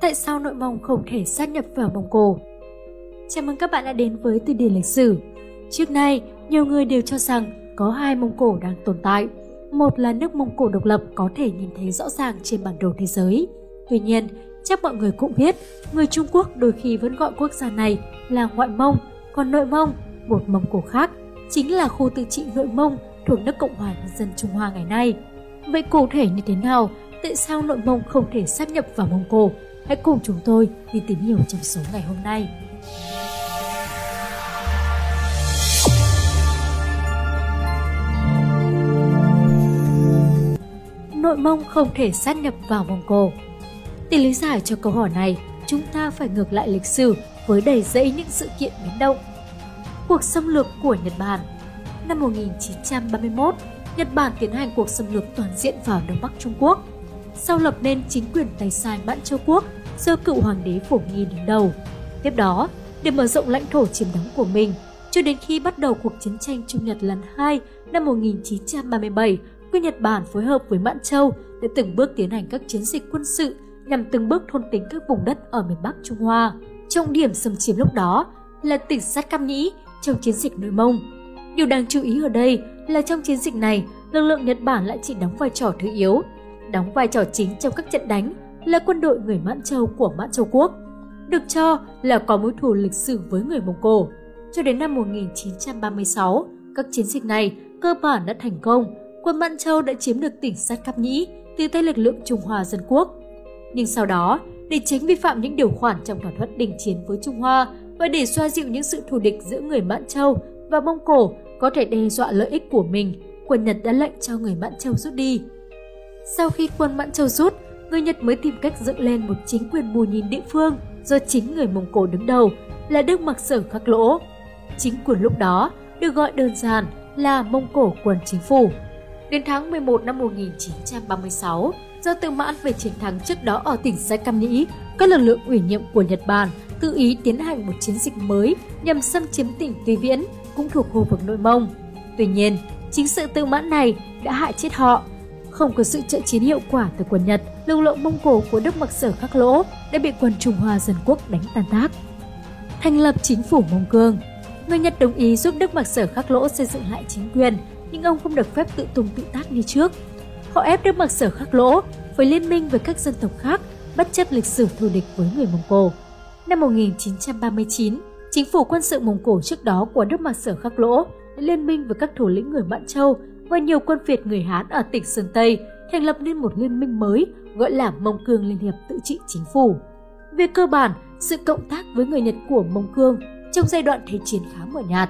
Tại sao nội Mông không thể sát nhập vào Mông Cổ? Chào mừng các bạn đã đến với Từ điển lịch sử. Trước nay, nhiều người đều cho rằng có hai Mông Cổ đang tồn tại. Một là nước Mông Cổ độc lập có thể nhìn thấy rõ ràng trên bản đồ thế giới. Tuy nhiên, chắc mọi người cũng biết, người Trung Quốc đôi khi vẫn gọi quốc gia này là ngoại Mông, còn nội Mông, một Mông Cổ khác, chính là khu tự trị nội Mông thuộc nước Cộng hòa Nhân dân Trung Hoa ngày nay. Vậy cụ thể như thế nào? Tại sao nội Mông không thể sát nhập vào Mông Cổ? Hãy cùng chúng tôi đi tìm hiểu trong số ngày hôm nay. Nội Mông không thể sát nhập vào Mông Cổ Để lý giải cho câu hỏi này, chúng ta phải ngược lại lịch sử với đầy dẫy những sự kiện biến động. Cuộc xâm lược của Nhật Bản Năm 1931, Nhật Bản tiến hành cuộc xâm lược toàn diện vào Đông Bắc Trung Quốc. Sau lập nên chính quyền tay sai Mãn Châu Quốc do cựu hoàng đế Phổ Nghi đứng đầu. Tiếp đó, để mở rộng lãnh thổ chiếm đóng của mình, cho đến khi bắt đầu cuộc chiến tranh Trung Nhật lần 2 năm 1937, quân Nhật Bản phối hợp với Mãn Châu để từng bước tiến hành các chiến dịch quân sự nhằm từng bước thôn tính các vùng đất ở miền Bắc Trung Hoa. Trọng điểm xâm chiếm lúc đó là tỉnh Sát Cam Nhĩ trong chiến dịch nội Mông. Điều đáng chú ý ở đây là trong chiến dịch này, lực lượng Nhật Bản lại chỉ đóng vai trò thứ yếu, đóng vai trò chính trong các trận đánh là quân đội người Mãn Châu của Mãn Châu Quốc, được cho là có mối thù lịch sử với người Mông Cổ. Cho đến năm 1936, các chiến dịch này cơ bản đã thành công, quân Mãn Châu đã chiếm được tỉnh Sát Cáp Nhĩ từ tay lực lượng Trung Hoa Dân Quốc. Nhưng sau đó, để tránh vi phạm những điều khoản trong thỏa thuận đình chiến với Trung Hoa và để xoa dịu những sự thù địch giữa người Mãn Châu và Mông Cổ có thể đe dọa lợi ích của mình, quân Nhật đã lệnh cho người Mãn Châu rút đi. Sau khi quân Mãn Châu rút, người Nhật mới tìm cách dựng lên một chính quyền bù nhìn địa phương do chính người Mông Cổ đứng đầu là Đức Mặc Sở Khắc Lỗ. Chính quyền lúc đó được gọi đơn giản là Mông Cổ quần chính phủ. Đến tháng 11 năm 1936, do tự mãn về chiến thắng trước đó ở tỉnh Cam Nhĩ, các lực lượng ủy nhiệm của Nhật Bản tự ý tiến hành một chiến dịch mới nhằm xâm chiếm tỉnh Tuy Viễn, cũng thuộc khu vực nội Mông. Tuy nhiên, chính sự tự mãn này đã hại chết họ không có sự trợ chiến hiệu quả từ quân Nhật, lực lượng Mông Cổ của Đức Mặc Sở Khắc Lỗ đã bị quân Trung Hoa Dân Quốc đánh tan tác. Thành lập chính phủ Mông Cương Người Nhật đồng ý giúp Đức Mặc Sở Khắc Lỗ xây dựng lại chính quyền, nhưng ông không được phép tự tung tự tác như trước. Họ ép Đức Mặc Sở Khắc Lỗ phải liên minh với các dân tộc khác, bất chấp lịch sử thù địch với người Mông Cổ. Năm 1939, chính phủ quân sự Mông Cổ trước đó của Đức Mặc Sở Khắc Lỗ liên minh với các thủ lĩnh người Mãn Châu và nhiều quân Việt người Hán ở tỉnh Sơn Tây thành lập nên một liên minh mới gọi là Mông Cương Liên hiệp tự trị chính phủ. Về cơ bản, sự cộng tác với người Nhật của Mông Cương trong giai đoạn thế chiến khá mờ nhạt.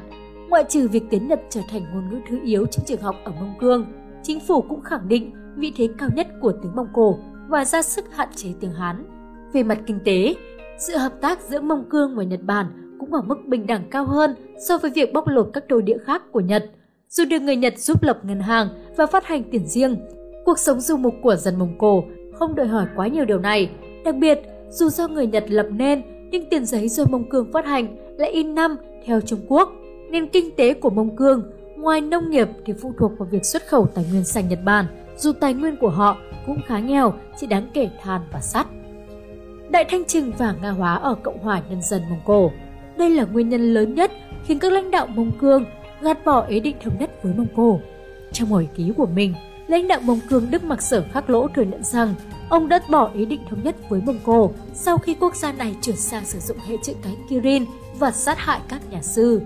Ngoại trừ việc tiếng Nhật trở thành ngôn ngữ thứ yếu trong trường học ở Mông Cương, chính phủ cũng khẳng định vị thế cao nhất của tiếng Mông Cổ và ra sức hạn chế tiếng Hán. Về mặt kinh tế, sự hợp tác giữa Mông Cương và Nhật Bản cũng ở mức bình đẳng cao hơn so với việc bóc lột các đô địa khác của Nhật – dù được người Nhật giúp lập ngân hàng và phát hành tiền riêng. Cuộc sống du mục của dân Mông Cổ không đòi hỏi quá nhiều điều này. Đặc biệt, dù do người Nhật lập nên, nhưng tiền giấy do Mông Cương phát hành lại in năm theo Trung Quốc. Nên kinh tế của Mông Cương, ngoài nông nghiệp thì phụ thuộc vào việc xuất khẩu tài nguyên sang Nhật Bản, dù tài nguyên của họ cũng khá nghèo, chỉ đáng kể than và sắt. Đại Thanh Trừng và Nga hóa ở Cộng hòa Nhân dân Mông Cổ. Đây là nguyên nhân lớn nhất khiến các lãnh đạo Mông Cương gạt bỏ ý định thống nhất với Mông Cổ. Trong hồi ký của mình, lãnh đạo Mông Cương Đức Mặc Sở Khắc Lỗ thừa nhận rằng ông đã bỏ ý định thống nhất với Mông Cổ sau khi quốc gia này chuyển sang sử dụng hệ chữ cái Kirin và sát hại các nhà sư.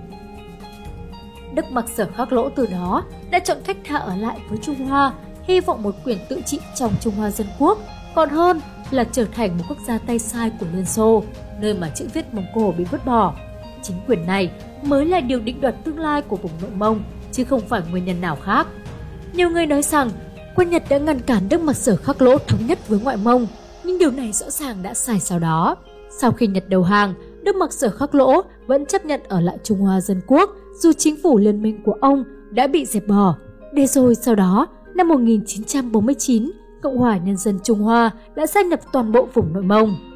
Đức Mặc Sở Khắc Lỗ từ đó đã chọn cách thả ở lại với Trung Hoa, hy vọng một quyền tự trị trong Trung Hoa Dân Quốc, còn hơn là trở thành một quốc gia tay sai của Liên Xô, nơi mà chữ viết Mông Cổ bị vứt bỏ. Chính quyền này mới là điều định đoạt tương lai của vùng nội Mông, chứ không phải nguyên nhân nào khác. Nhiều người nói rằng quân Nhật đã ngăn cản Đức Mặc Sở khắc lỗ thống nhất với ngoại Mông, nhưng điều này rõ ràng đã sai sau đó. Sau khi Nhật đầu hàng, Đức Mặc Sở khắc lỗ vẫn chấp nhận ở lại Trung Hoa Dân Quốc dù chính phủ liên minh của ông đã bị dẹp bỏ. Để rồi sau đó, năm 1949, Cộng hòa Nhân dân Trung Hoa đã gia nhập toàn bộ vùng nội Mông.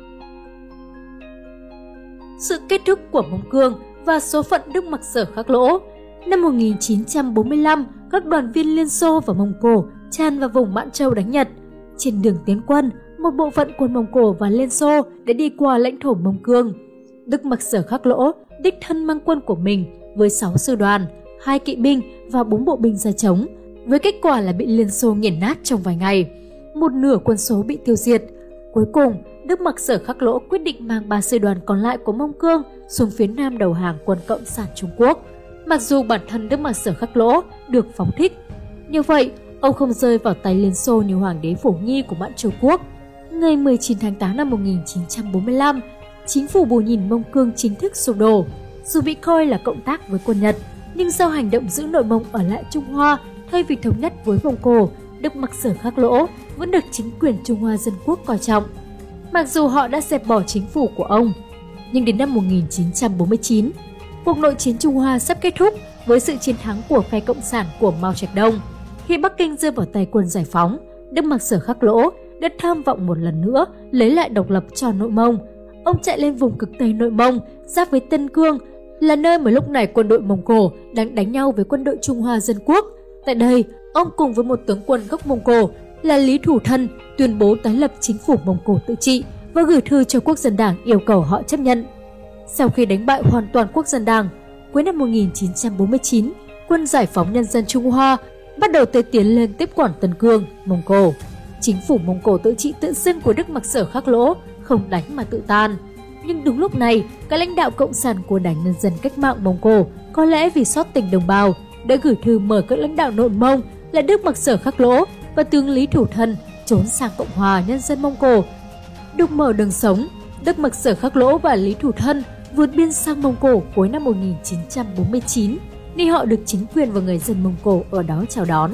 Sự kết thúc của Mông Cương và số phận Đức Mặc Sở khắc lỗ. Năm 1945, các đoàn viên Liên Xô và Mông Cổ tràn vào vùng Mãn Châu đánh Nhật. Trên đường tiến quân, một bộ phận quân Mông Cổ và Liên Xô đã đi qua lãnh thổ Mông Cương. Đức Mặc Sở Khắc Lỗ đích thân mang quân của mình với 6 sư đoàn, hai kỵ binh và 4 bộ binh ra chống, với kết quả là bị Liên Xô nghiền nát trong vài ngày. Một nửa quân số bị tiêu diệt. Cuối cùng, Đức Mặc Sở Khắc Lỗ quyết định mang ba sư đoàn còn lại của Mông Cương xuống phía nam đầu hàng quân Cộng sản Trung Quốc. Mặc dù bản thân Đức Mặc Sở Khắc Lỗ được phóng thích, như vậy ông không rơi vào tay Liên Xô như Hoàng đế Phổ Nhi của Mãn Châu Quốc. Ngày 19 tháng 8 năm 1945, chính phủ Bù Nhìn Mông Cương chính thức sụp đổ. Dù bị coi là cộng tác với quân Nhật, nhưng do hành động giữ nội Mông ở lại Trung Hoa thay vì thống nhất với Mông Cổ, Đức Mặc Sở Khắc Lỗ vẫn được chính quyền Trung Hoa Dân Quốc coi trọng. Mặc dù họ đã dẹp bỏ chính phủ của ông, nhưng đến năm 1949, cuộc nội chiến Trung Hoa sắp kết thúc với sự chiến thắng của phe Cộng sản của Mao Trạch Đông. Khi Bắc Kinh rơi vào tay quân giải phóng, Đức Mặc Sở Khắc Lỗ đã tham vọng một lần nữa lấy lại độc lập cho nội Mông. Ông chạy lên vùng cực Tây nội Mông, giáp với Tân Cương, là nơi mà lúc này quân đội Mông Cổ đang đánh nhau với quân đội Trung Hoa Dân Quốc. Tại đây, ông cùng với một tướng quân gốc Mông Cổ là Lý Thủ Thân tuyên bố tái lập chính phủ Mông Cổ tự trị và gửi thư cho quốc dân đảng yêu cầu họ chấp nhận. Sau khi đánh bại hoàn toàn quốc dân đảng, cuối năm 1949, quân giải phóng nhân dân Trung Hoa bắt đầu tê tiến lên tiếp quản Tân Cương, Mông Cổ. Chính phủ Mông Cổ tự trị tự xưng của Đức Mặc Sở khắc lỗ, không đánh mà tự tan. Nhưng đúng lúc này, các lãnh đạo cộng sản của Đảng Nhân dân Cách mạng Mông Cổ có lẽ vì xót tình đồng bào đã gửi thư mời các lãnh đạo nội Mông là Đức Mặc Sở khắc lỗ và tướng Lý Thủ Thân trốn sang Cộng hòa Nhân dân Mông Cổ. Được mở đường sống, Đức Mặc Sở khắc lỗ và Lý Thủ Thân vượt biên sang Mông Cổ cuối năm 1949, nơi họ được chính quyền và người dân Mông Cổ ở đó chào đón.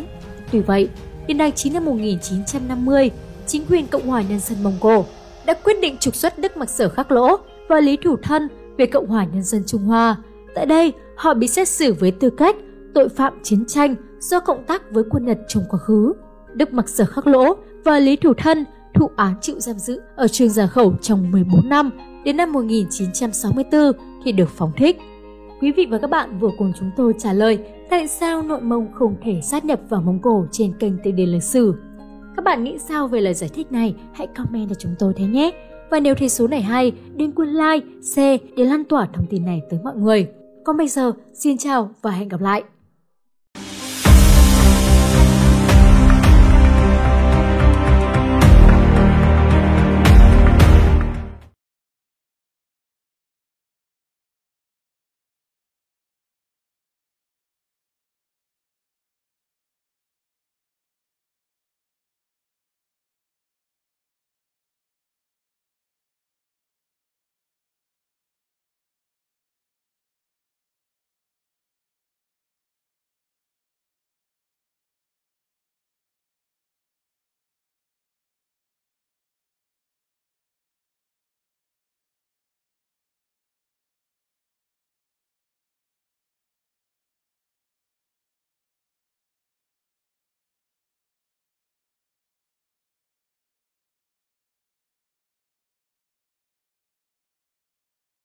Tuy vậy, đến tháng 9 năm 1950, chính quyền Cộng hòa Nhân dân Mông Cổ đã quyết định trục xuất Đức Mặc Sở Khắc Lỗ và Lý Thủ Thân về Cộng hòa Nhân dân Trung Hoa. Tại đây, họ bị xét xử với tư cách tội phạm chiến tranh do cộng tác với quân Nhật trong quá khứ. Đức Mặc Sở Khắc Lỗ và Lý Thủ Thân thụ án chịu giam giữ ở trường giả khẩu trong 14 năm đến năm 1964 thì được phóng thích. Quý vị và các bạn vừa cùng chúng tôi trả lời tại sao nội Mông không thể sát nhập vào Mông Cổ trên kênh Tây Điền Lịch Sử. Các bạn nghĩ sao về lời giải thích này? Hãy comment cho chúng tôi thế nhé! Và nếu thấy số này hay, đừng quên like, share để lan tỏa thông tin này tới mọi người. Còn bây giờ, xin chào và hẹn gặp lại!